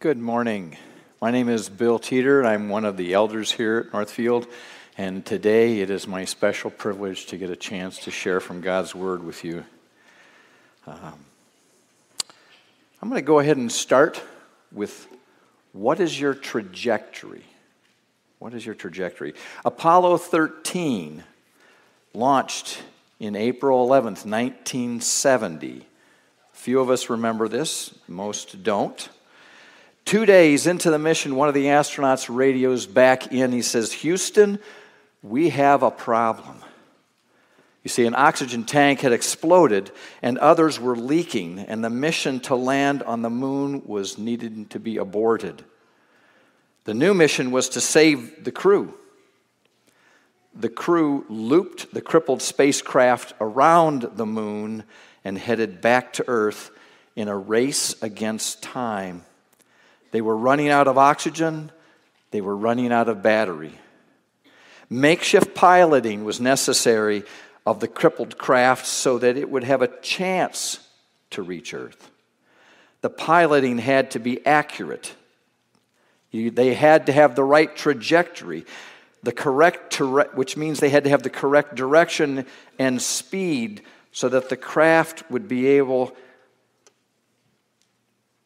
Good morning. My name is Bill Teater. I'm one of the elders here at Northfield, and today it is my special privilege to get a chance to share from God's Word with you. Um, I'm going to go ahead and start with what is your trajectory? What is your trajectory? Apollo 13 launched in April 11th, 1970. Few of us remember this, most don't. Two days into the mission, one of the astronauts radios back in. He says, Houston, we have a problem. You see, an oxygen tank had exploded and others were leaking, and the mission to land on the moon was needed to be aborted. The new mission was to save the crew. The crew looped the crippled spacecraft around the moon and headed back to Earth in a race against time. They were running out of oxygen, they were running out of battery. Makeshift piloting was necessary of the crippled craft so that it would have a chance to reach Earth. The piloting had to be accurate. They had to have the right trajectory, the correct, which means they had to have the correct direction and speed so that the craft would be able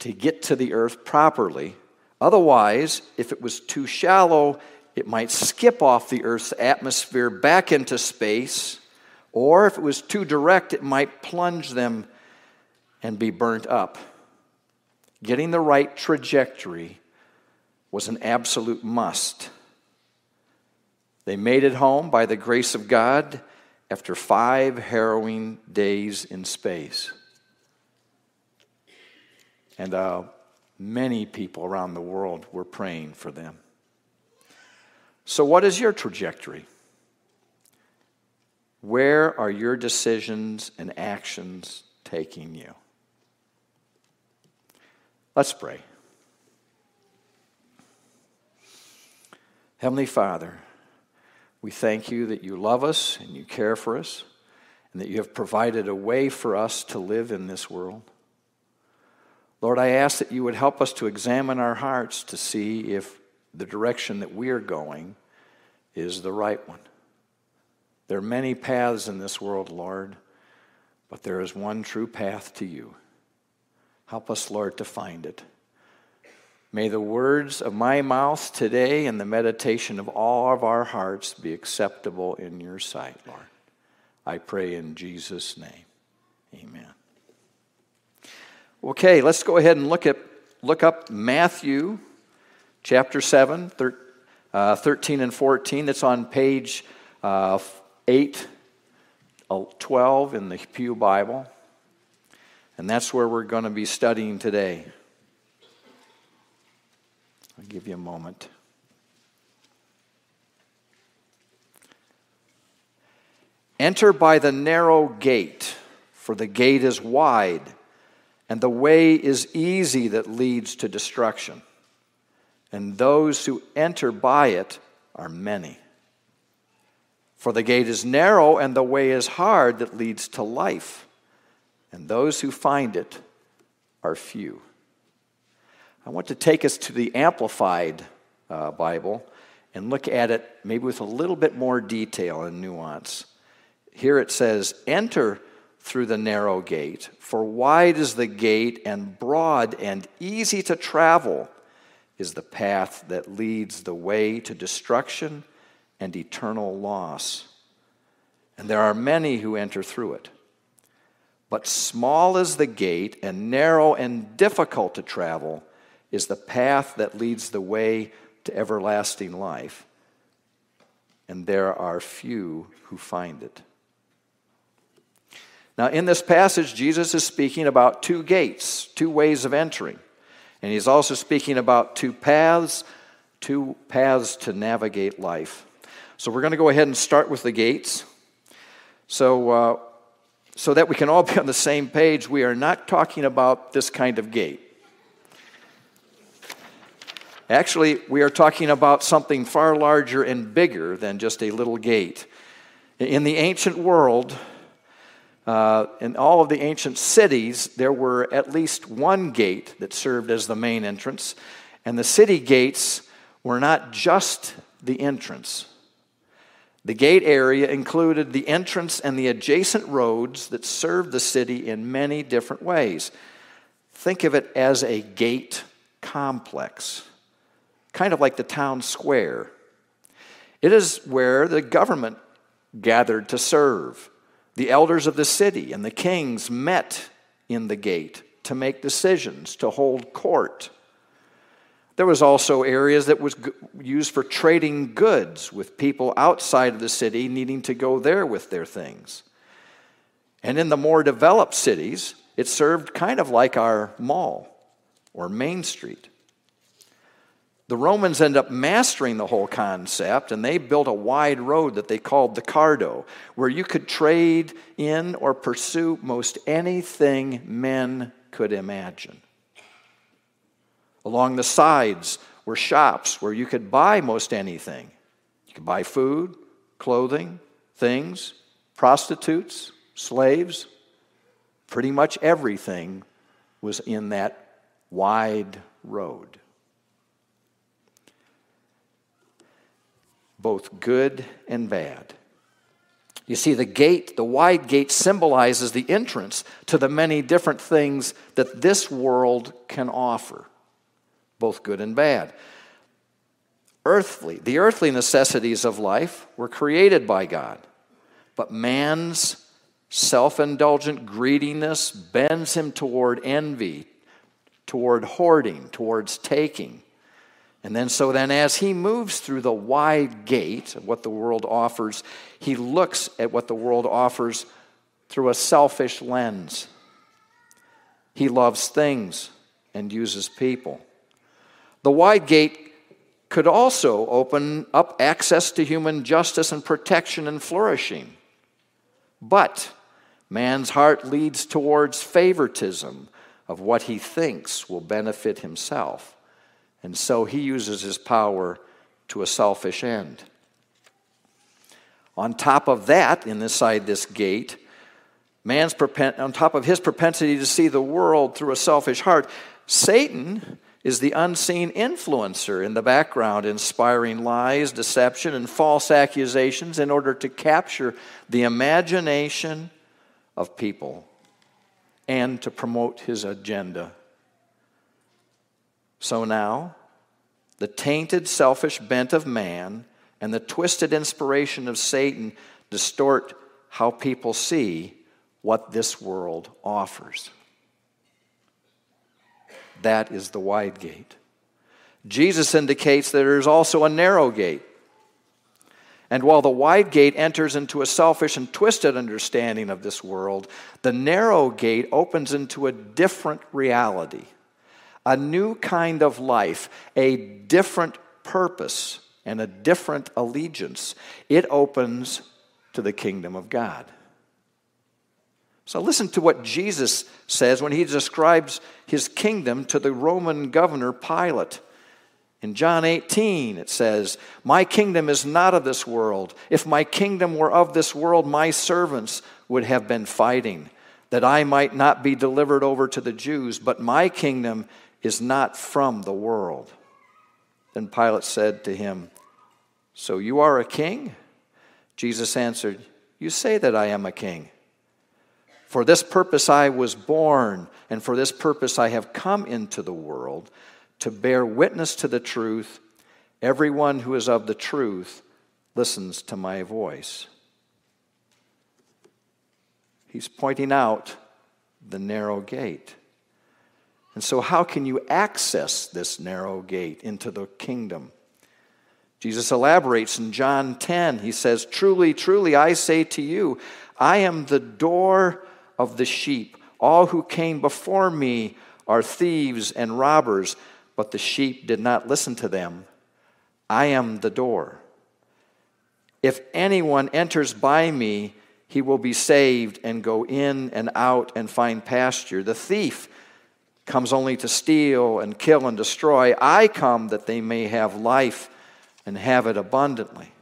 to get to the earth properly. Otherwise, if it was too shallow, it might skip off the earth's atmosphere back into space, or if it was too direct, it might plunge them and be burnt up. Getting the right trajectory was an absolute must. They made it home by the grace of God after five harrowing days in space. And uh, many people around the world were praying for them. So, what is your trajectory? Where are your decisions and actions taking you? Let's pray. Heavenly Father, we thank you that you love us and you care for us, and that you have provided a way for us to live in this world. Lord, I ask that you would help us to examine our hearts to see if the direction that we are going is the right one. There are many paths in this world, Lord, but there is one true path to you. Help us, Lord, to find it. May the words of my mouth today and the meditation of all of our hearts be acceptable in your sight, Lord. I pray in Jesus' name. Amen. Okay, let's go ahead and look at look up Matthew chapter 7, thir, uh, 13 and 14. That's on page uh, 8, uh, 12 in the Pew Bible. And that's where we're going to be studying today. I'll give you a moment. Enter by the narrow gate, for the gate is wide and the way is easy that leads to destruction. And those who enter by it are many. For the gate is narrow and the way is hard that leads to life, and those who find it are few. I want to take us to the Amplified uh, Bible and look at it maybe with a little bit more detail and nuance. Here it says, Enter through the narrow gate. For wide is the gate, and broad and easy to travel is the path that leads the way to destruction and eternal loss. And there are many who enter through it. But small is the gate, and narrow and difficult to travel is the path that leads the way to everlasting life. And there are few who find it. Now, in this passage, Jesus is speaking about two gates, two ways of entering. And he's also speaking about two paths, two paths to navigate life. So we're going to go ahead and start with the gates. So, uh, so that we can all be on the same page, we are not talking about this kind of gate. Actually, we are talking about something far larger and bigger than just a little gate. In the ancient world, uh, in all of the ancient cities, there were at least one gate that served as the main entrance, and the city gates were not just the entrance. The gate area included the entrance and the adjacent roads that served the city in many different ways. Think of it as a gate complex, kind of like the town square. It is where the government gathered to serve. The elders of the city and the kings met in the gate to make decisions, to hold court. There was also areas that was used for trading goods with people outside of the city needing to go there with their things. And in the more developed cities, it served kind of like our mall or Main Street. The Romans end up mastering the whole concept and they built a wide road that they called the Cardo, where you could trade in or pursue most anything men could imagine. Along the sides were shops where you could buy most anything. You could buy food, clothing, things, prostitutes, slaves. Pretty much everything was in that wide road. Both good and bad. You see, the gate, the wide gate, symbolizes the entrance to the many different things that this world can offer, both good and bad. Earthly, the earthly necessities of life were created by God, but man's self indulgent greediness bends him toward envy, toward hoarding, towards taking. And then, so then, as he moves through the wide gate of what the world offers, he looks at what the world offers through a selfish lens. He loves things and uses people. The wide gate could also open up access to human justice and protection and flourishing. But man's heart leads towards favoritism of what he thinks will benefit himself. And so he uses his power to a selfish end. On top of that, inside this gate, man's on top of his propensity to see the world through a selfish heart, Satan is the unseen influencer in the background, inspiring lies, deception, and false accusations in order to capture the imagination of people and to promote his agenda so now, the tainted, selfish bent of man and the twisted inspiration of Satan distort how people see what this world offers. That is the wide gate. Jesus indicates that there is also a narrow gate. And while the wide gate enters into a selfish and twisted understanding of this world, the narrow gate opens into a different reality a new kind of life, a different purpose, and a different allegiance. It opens to the kingdom of God. So listen to what Jesus says when he describes his kingdom to the Roman governor Pilate. In John 18, it says, My kingdom is not of this world. If my kingdom were of this world, my servants would have been fighting, that I might not be delivered over to the Jews. But my kingdom is not from the world. Then Pilate said to him, So you are a king? Jesus answered, You say that I am a king. For this purpose I was born, and for this purpose I have come into the world, to bear witness to the truth. Everyone who is of the truth listens to my voice. He's pointing out the narrow gate. And so, how can you access this narrow gate into the kingdom? Jesus elaborates in John 10. He says, Truly, truly, I say to you, I am the door of the sheep. All who came before me are thieves and robbers, but the sheep did not listen to them. I am the door. If anyone enters by me, he will be saved and go in and out and find pasture. The thief comes only to steal and kill and destroy. I come that they may have life and have it abundantly.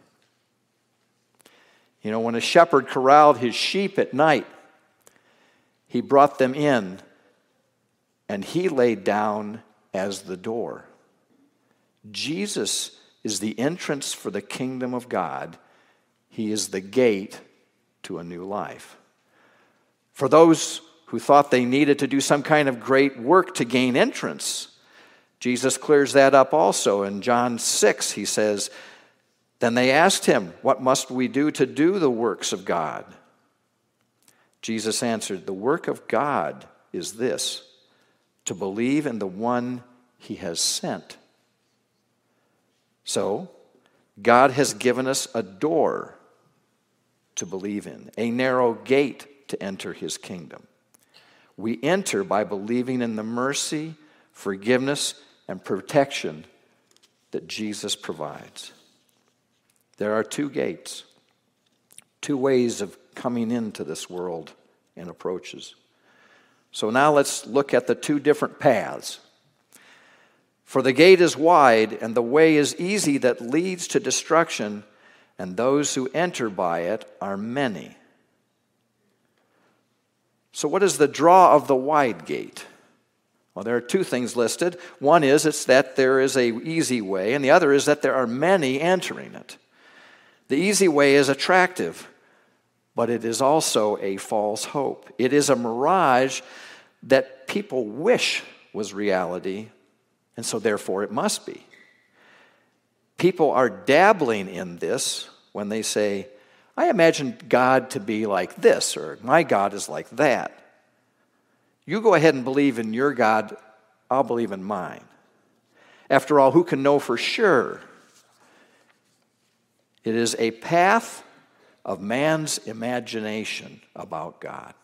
You know, when a shepherd corralled his sheep at night, he brought them in, and he laid down as the door. Jesus is the entrance for the kingdom of God, he is the gate to a new life. For those who thought they needed to do some kind of great work to gain entrance, Jesus clears that up also. In John 6, he says, Then they asked him, What must we do to do the works of God? Jesus answered, The work of God is this to believe in the one he has sent. So, God has given us a door to believe in, a narrow gate to enter his kingdom. We enter by believing in the mercy, forgiveness, and protection that Jesus provides. There are two gates, two ways of coming into this world and approaches. So now let's look at the two different paths. For the gate is wide and the way is easy that leads to destruction, and those who enter by it are many. So, what is the draw of the wide gate? Well, there are two things listed. One is it's that there is a easy way, and the other is that there are many entering it. The easy way is attractive, but it is also a false hope. It is a mirage that people wish was reality, and so therefore it must be. People are dabbling in this when they say, I imagine God to be like this, or my God is like that. You go ahead and believe in your God, I'll believe in mine. After all, who can know for sure? It is a path of man's imagination about God.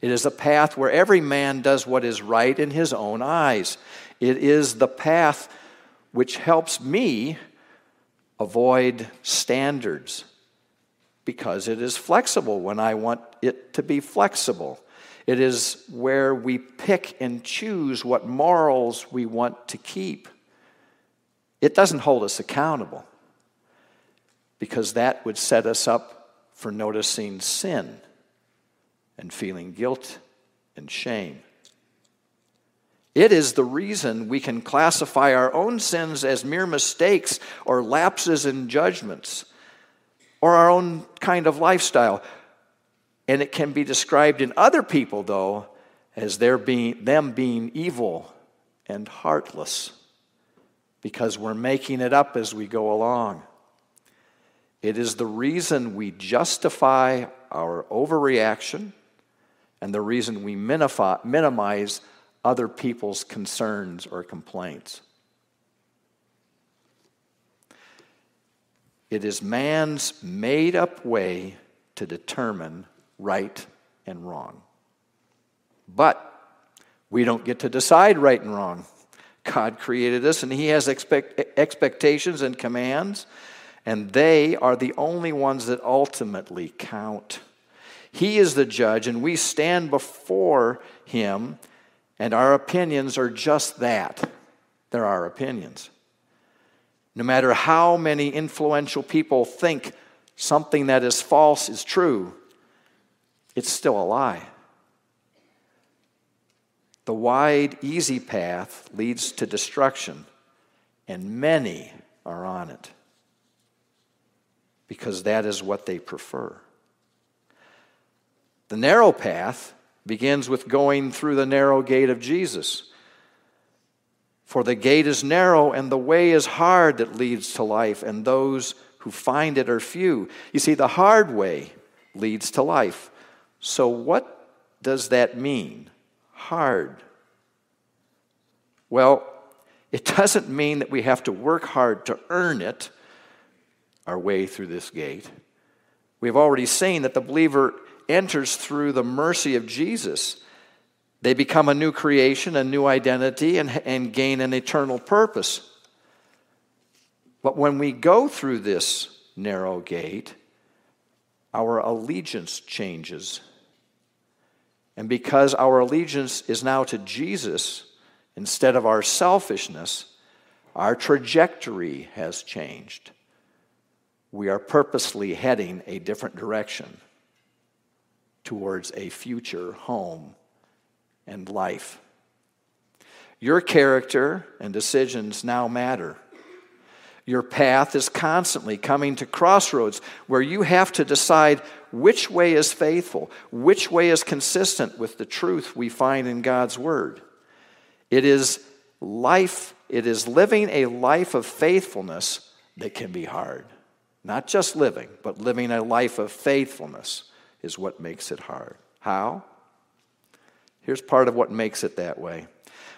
It is a path where every man does what is right in his own eyes. It is the path which helps me avoid standards because it is flexible when I want it to be flexible. It is where we pick and choose what morals we want to keep. It doesn't hold us accountable because that would set us up for noticing sin and feeling guilt and shame. It is the reason we can classify our own sins as mere mistakes or lapses in judgments or our own kind of lifestyle. And it can be described in other people, though, as their being, them being evil and heartless because we're making it up as we go along. It is the reason we justify our overreaction and the reason we minimize other people's concerns or complaints. It is man's made up way to determine right and wrong. But we don't get to decide right and wrong. God created us and He has expect, expectations and commands, and they are the only ones that ultimately count. He is the judge, and we stand before Him, and our opinions are just that. They're our opinions. No matter how many influential people think something that is false is true, it's still a lie. The wide, easy path leads to destruction, and many are on it because that is what they prefer. The narrow path begins with going through the narrow gate of Jesus. For the gate is narrow and the way is hard that leads to life, and those who find it are few. You see, the hard way leads to life. So, what does that mean? Hard. Well, it doesn't mean that we have to work hard to earn it, our way through this gate. We've already seen that the believer enters through the mercy of Jesus. They become a new creation, a new identity, and, and gain an eternal purpose. But when we go through this narrow gate, our allegiance changes. And because our allegiance is now to Jesus instead of our selfishness, our trajectory has changed. We are purposely heading a different direction. towards a future home and life. Your character and decisions now matter. Your path is constantly coming to crossroads where you have to decide which way is faithful, which way is consistent with the truth we find in God's Word. It is life, it is living a life of faithfulness that can be hard. Not just living, but living a life of faithfulness is what makes it hard. How? Here's part of what makes it that way.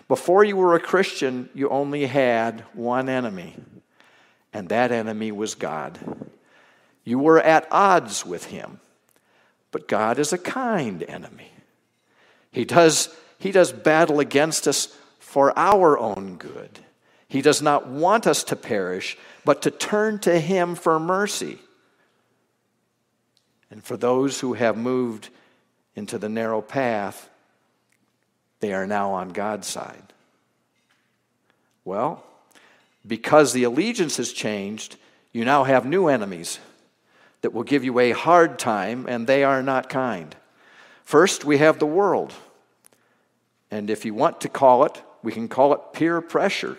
Before you were a Christian, you only had one enemy, and that enemy was God. You were at odds with him, but God is a kind enemy. He does, he does battle against us for our own good. He does not want us to perish, but to turn to Him for mercy. And for those who have moved into the narrow path, they are now on God's side. Well, because the allegiance has changed, you now have new enemies that will give you a hard time, and they are not kind. First, we have the world. And if you want to call it, we can call it peer pressure.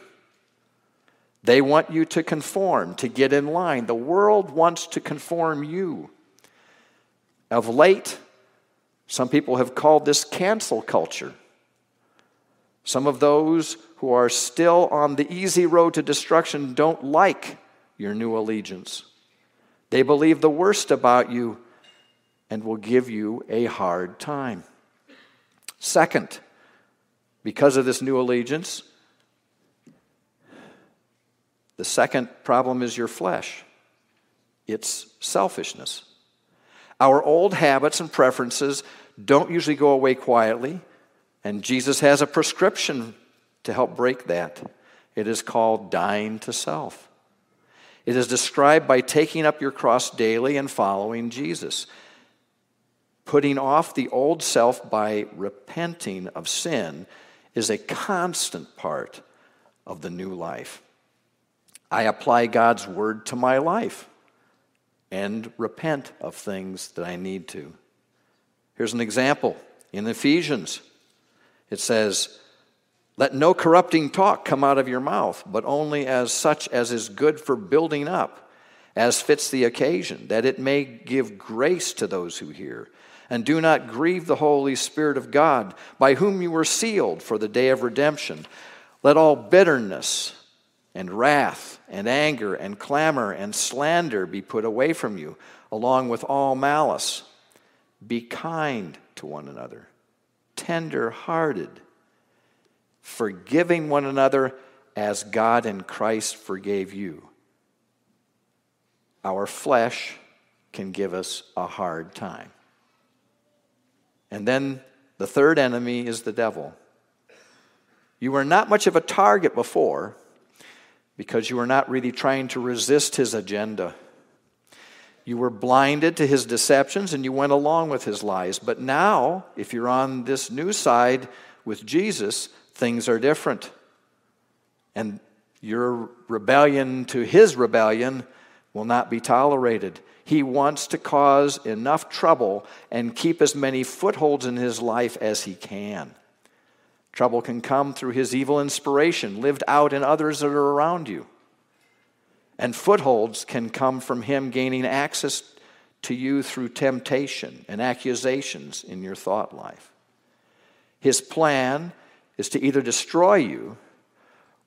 They want you to conform, to get in line. The world wants to conform you. Of late, some people have called this cancel culture. Some of those who are still on the easy road to destruction don't like your new allegiance. They believe the worst about you and will give you a hard time. Second, because of this new allegiance, the second problem is your flesh it's selfishness. Our old habits and preferences don't usually go away quietly, and Jesus has a prescription to help break that. It is called dying to self. It is described by taking up your cross daily and following Jesus. Putting off the old self by repenting of sin is a constant part of the new life. I apply God's word to my life and repent of things that I need to. Here's an example in Ephesians. It says, Let no corrupting talk come out of your mouth, but only as such as is good for building up, as fits the occasion, that it may give grace to those who hear. And do not grieve the Holy Spirit of God, by whom you were sealed for the day of redemption. Let all bitterness, and wrath and anger and clamor and slander be put away from you, along with all malice. Be kind to one another, tender hearted, forgiving one another as God and Christ forgave you. Our flesh can give us a hard time. And then the third enemy is the devil. You were not much of a target before because you were not really trying to resist his agenda. You were blinded to his deceptions and you went along with his lies. But now, if you're on this new side with Jesus, things are different. And your rebellion to his rebellion will not be tolerated. He wants to cause enough trouble and keep as many footholds in his life as he can. Trouble can come through his evil inspiration lived out in others that are around you. And footholds can come from him gaining access to you through temptation and accusations in your thought life. His plan is to either destroy you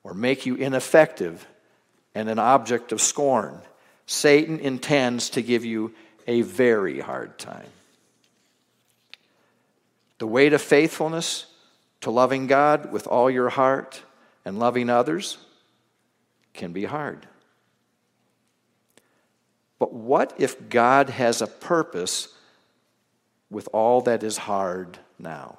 or make you ineffective and an object of scorn. Satan intends to give you a very hard time. The way to faithfulness to loving God with all your heart and loving others can be hard. But what if God has a purpose with all that is hard now?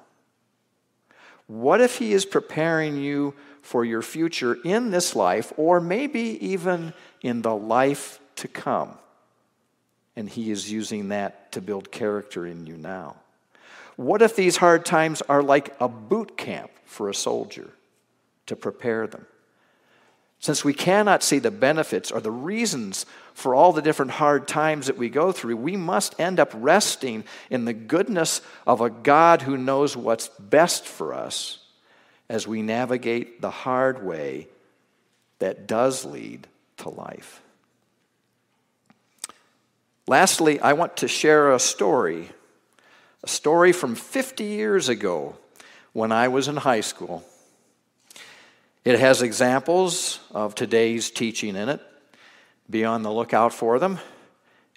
What if He is preparing you for your future in this life, or maybe even in the life to come? And He is using that to build character in you now. What if these hard times are like a boot camp for a soldier to prepare them? Since we cannot see the benefits or the reasons for all the different hard times that we go through, we must end up resting in the goodness of a God who knows what's best for us as we navigate the hard way that does lead to life. Lastly, I want to share a story, a story from 50 years ago when I was in high school. It has examples of today's teaching in it. Be on the lookout for them.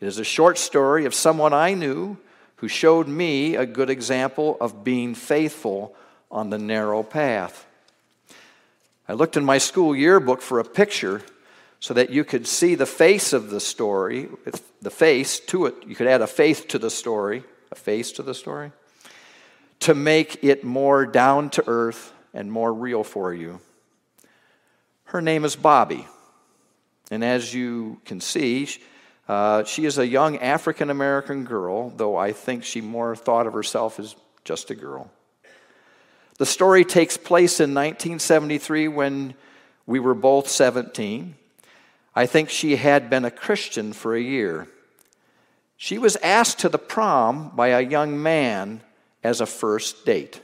It is a short story of someone I knew who showed me a good example of being faithful on the narrow path. I looked in my school yearbook for a picture so that you could see the face of the story, the face to it. You could add a face to the story, a face to the story, to make it more down to earth and more real for you. Her name is Bobby. And as you can see, uh, she is a young African American girl, though I think she more thought of herself as just a girl. The story takes place in 1973 when we were both 17. I think she had been a Christian for a year. She was asked to the prom by a young man as a first date.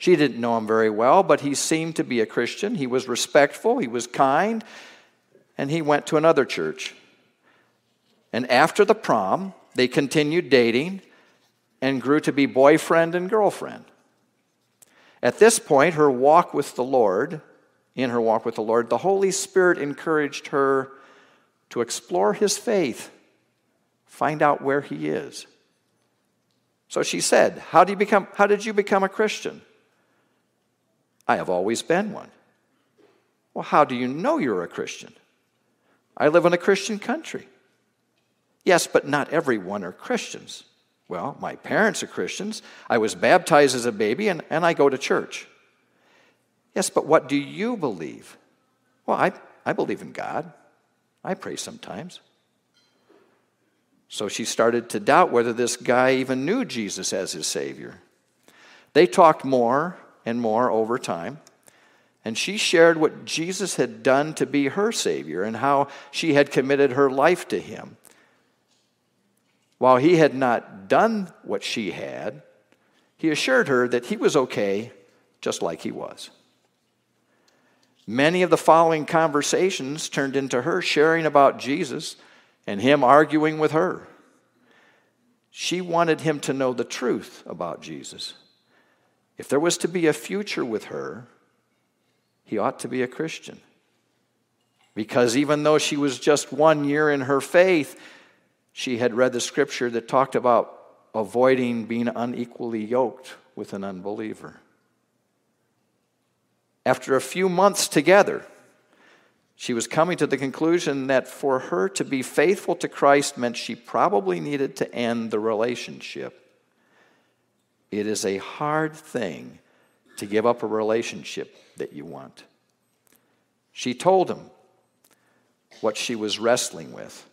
She didn't know him very well, but he seemed to be a Christian. He was respectful, he was kind, and he went to another church. And after the prom, they continued dating and grew to be boyfriend and girlfriend. At this point, her walk with the Lord in her walk with the Lord, the Holy Spirit encouraged her to explore his faith, find out where he is. So she said, How, do you become, how did you become a Christian? I have always been one. Well, how do you know you're a Christian? I live in a Christian country. Yes, but not everyone are Christians. Well, my parents are Christians. I was baptized as a baby, and, and I go to church. Yes, but what do you believe? Well, I, I believe in God. I pray sometimes. So she started to doubt whether this guy even knew Jesus as his Savior. They talked more and more over time, and she shared what Jesus had done to be her Savior and how she had committed her life to Him. While he had not done what she had, he assured her that he was okay just like he was. Many of the following conversations turned into her sharing about Jesus and him arguing with her. She wanted him to know the truth about Jesus. If there was to be a future with her, he ought to be a Christian. Because even though she was just one year in her faith, she had read the scripture that talked about avoiding being unequally yoked with an unbeliever. After a few months together, she was coming to the conclusion that for her to be faithful to Christ meant she probably needed to end the relationship. It is a hard thing to give up a relationship that you want. She told him what she was wrestling with.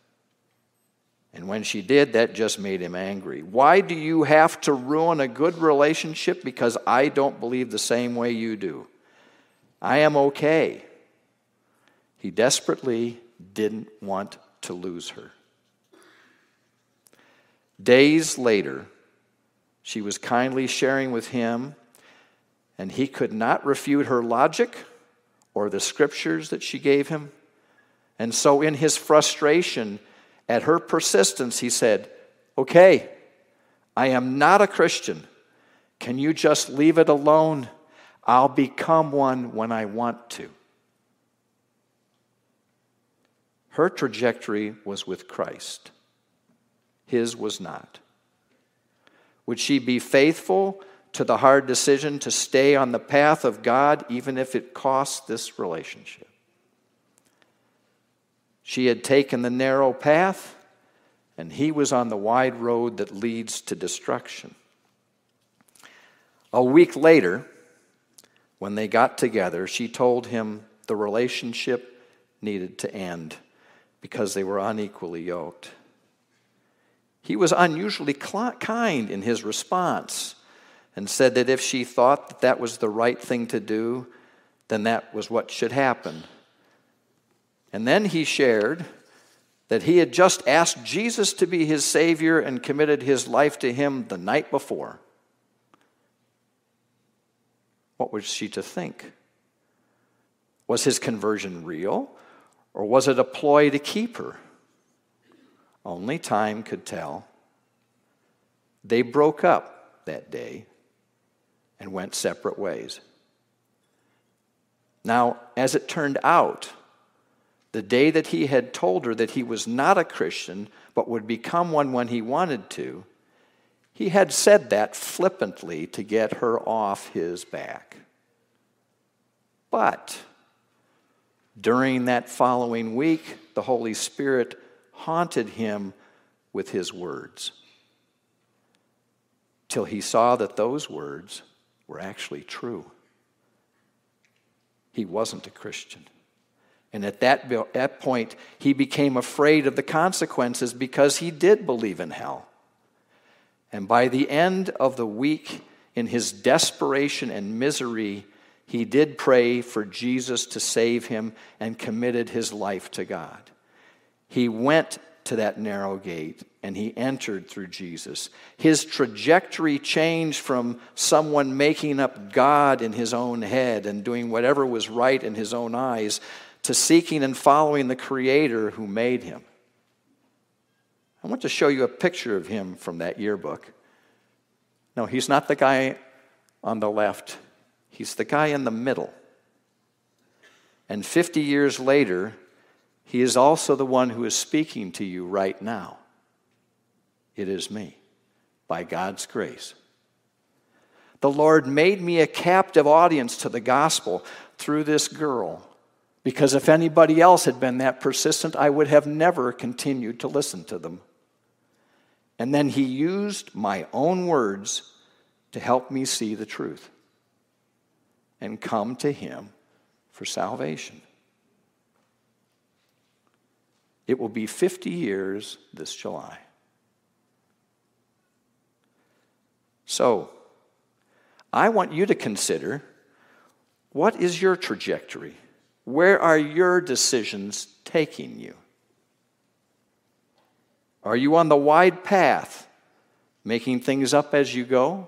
And when she did, that just made him angry. Why do you have to ruin a good relationship because I don't believe the same way you do? I am okay. He desperately didn't want to lose her. Days later, she was kindly sharing with him, and he could not refute her logic or the scriptures that she gave him. And so, in his frustration at her persistence, he said, Okay, I am not a Christian. Can you just leave it alone? I'll become one when I want to. Her trajectory was with Christ, his was not. Would she be faithful to the hard decision to stay on the path of God, even if it cost this relationship? She had taken the narrow path, and he was on the wide road that leads to destruction. A week later, when they got together, she told him the relationship needed to end because they were unequally yoked. He was unusually kind in his response and said that if she thought that that was the right thing to do, then that was what should happen. And then he shared that he had just asked Jesus to be his Savior and committed his life to him the night before. What was she to think? Was his conversion real, or was it a ploy to keep her? Only time could tell. They broke up that day and went separate ways. Now, as it turned out, the day that he had told her that he was not a Christian, but would become one when he wanted to, he had said that flippantly to get her off his back. But during that following week, the Holy Spirit haunted him with his words till he saw that those words were actually true. He wasn't a Christian. And at that, that point, he became afraid of the consequences because he did believe in hell. And by the end of the week, in his desperation and misery, he did pray for Jesus to save him and committed his life to God. He went to that narrow gate and he entered through Jesus. His trajectory changed from someone making up God in his own head and doing whatever was right in his own eyes to seeking and following the Creator who made him. I want to show you a picture of him from that yearbook. No, he's not the guy on the left, he's the guy in the middle. And 50 years later, he is also the one who is speaking to you right now. It is me, by God's grace. The Lord made me a captive audience to the gospel through this girl because if anybody else had been that persistent, I would have never continued to listen to them. And then he used my own words to help me see the truth and come to him for salvation. It will be 50 years this July. So, I want you to consider what is your trajectory? Where are your decisions taking you? Are you on the wide path, making things up as you go?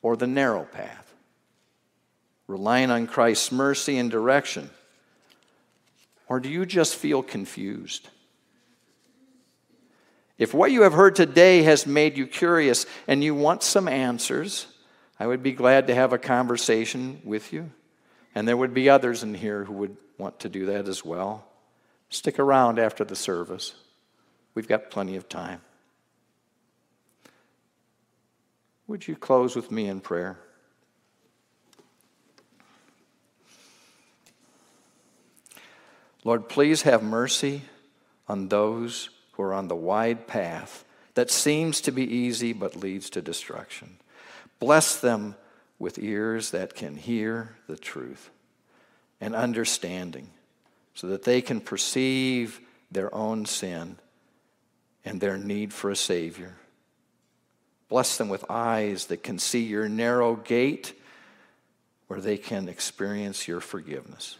Or the narrow path, relying on Christ's mercy and direction? Or do you just feel confused? If what you have heard today has made you curious and you want some answers, I would be glad to have a conversation with you. And there would be others in here who would want to do that as well. Stick around after the service. We've got plenty of time. Would you close with me in prayer? Lord, please have mercy on those who are on the wide path that seems to be easy but leads to destruction. Bless them with ears that can hear the truth and understanding so that they can perceive their own sin and their need for a Savior. Bless them with eyes that can see your narrow gate where they can experience your forgiveness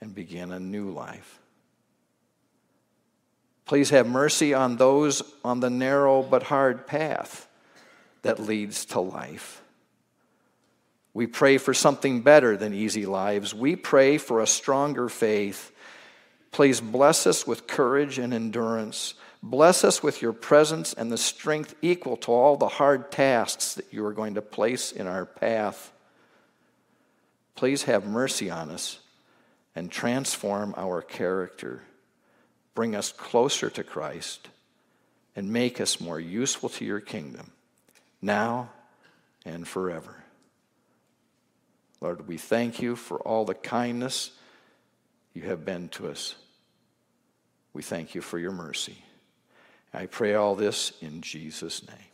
and begin a new life. Please have mercy on those on the narrow but hard path that leads to life. We pray for something better than easy lives. We pray for a stronger faith. Please bless us with courage and endurance. Bless us with your presence and the strength equal to all the hard tasks that you are going to place in our path. Please have mercy on us and transform our character. Bring us closer to Christ and make us more useful to your kingdom, now and forever. Lord, we thank you for all the kindness you have been to us. We thank you for your mercy. I pray all this in Jesus' name.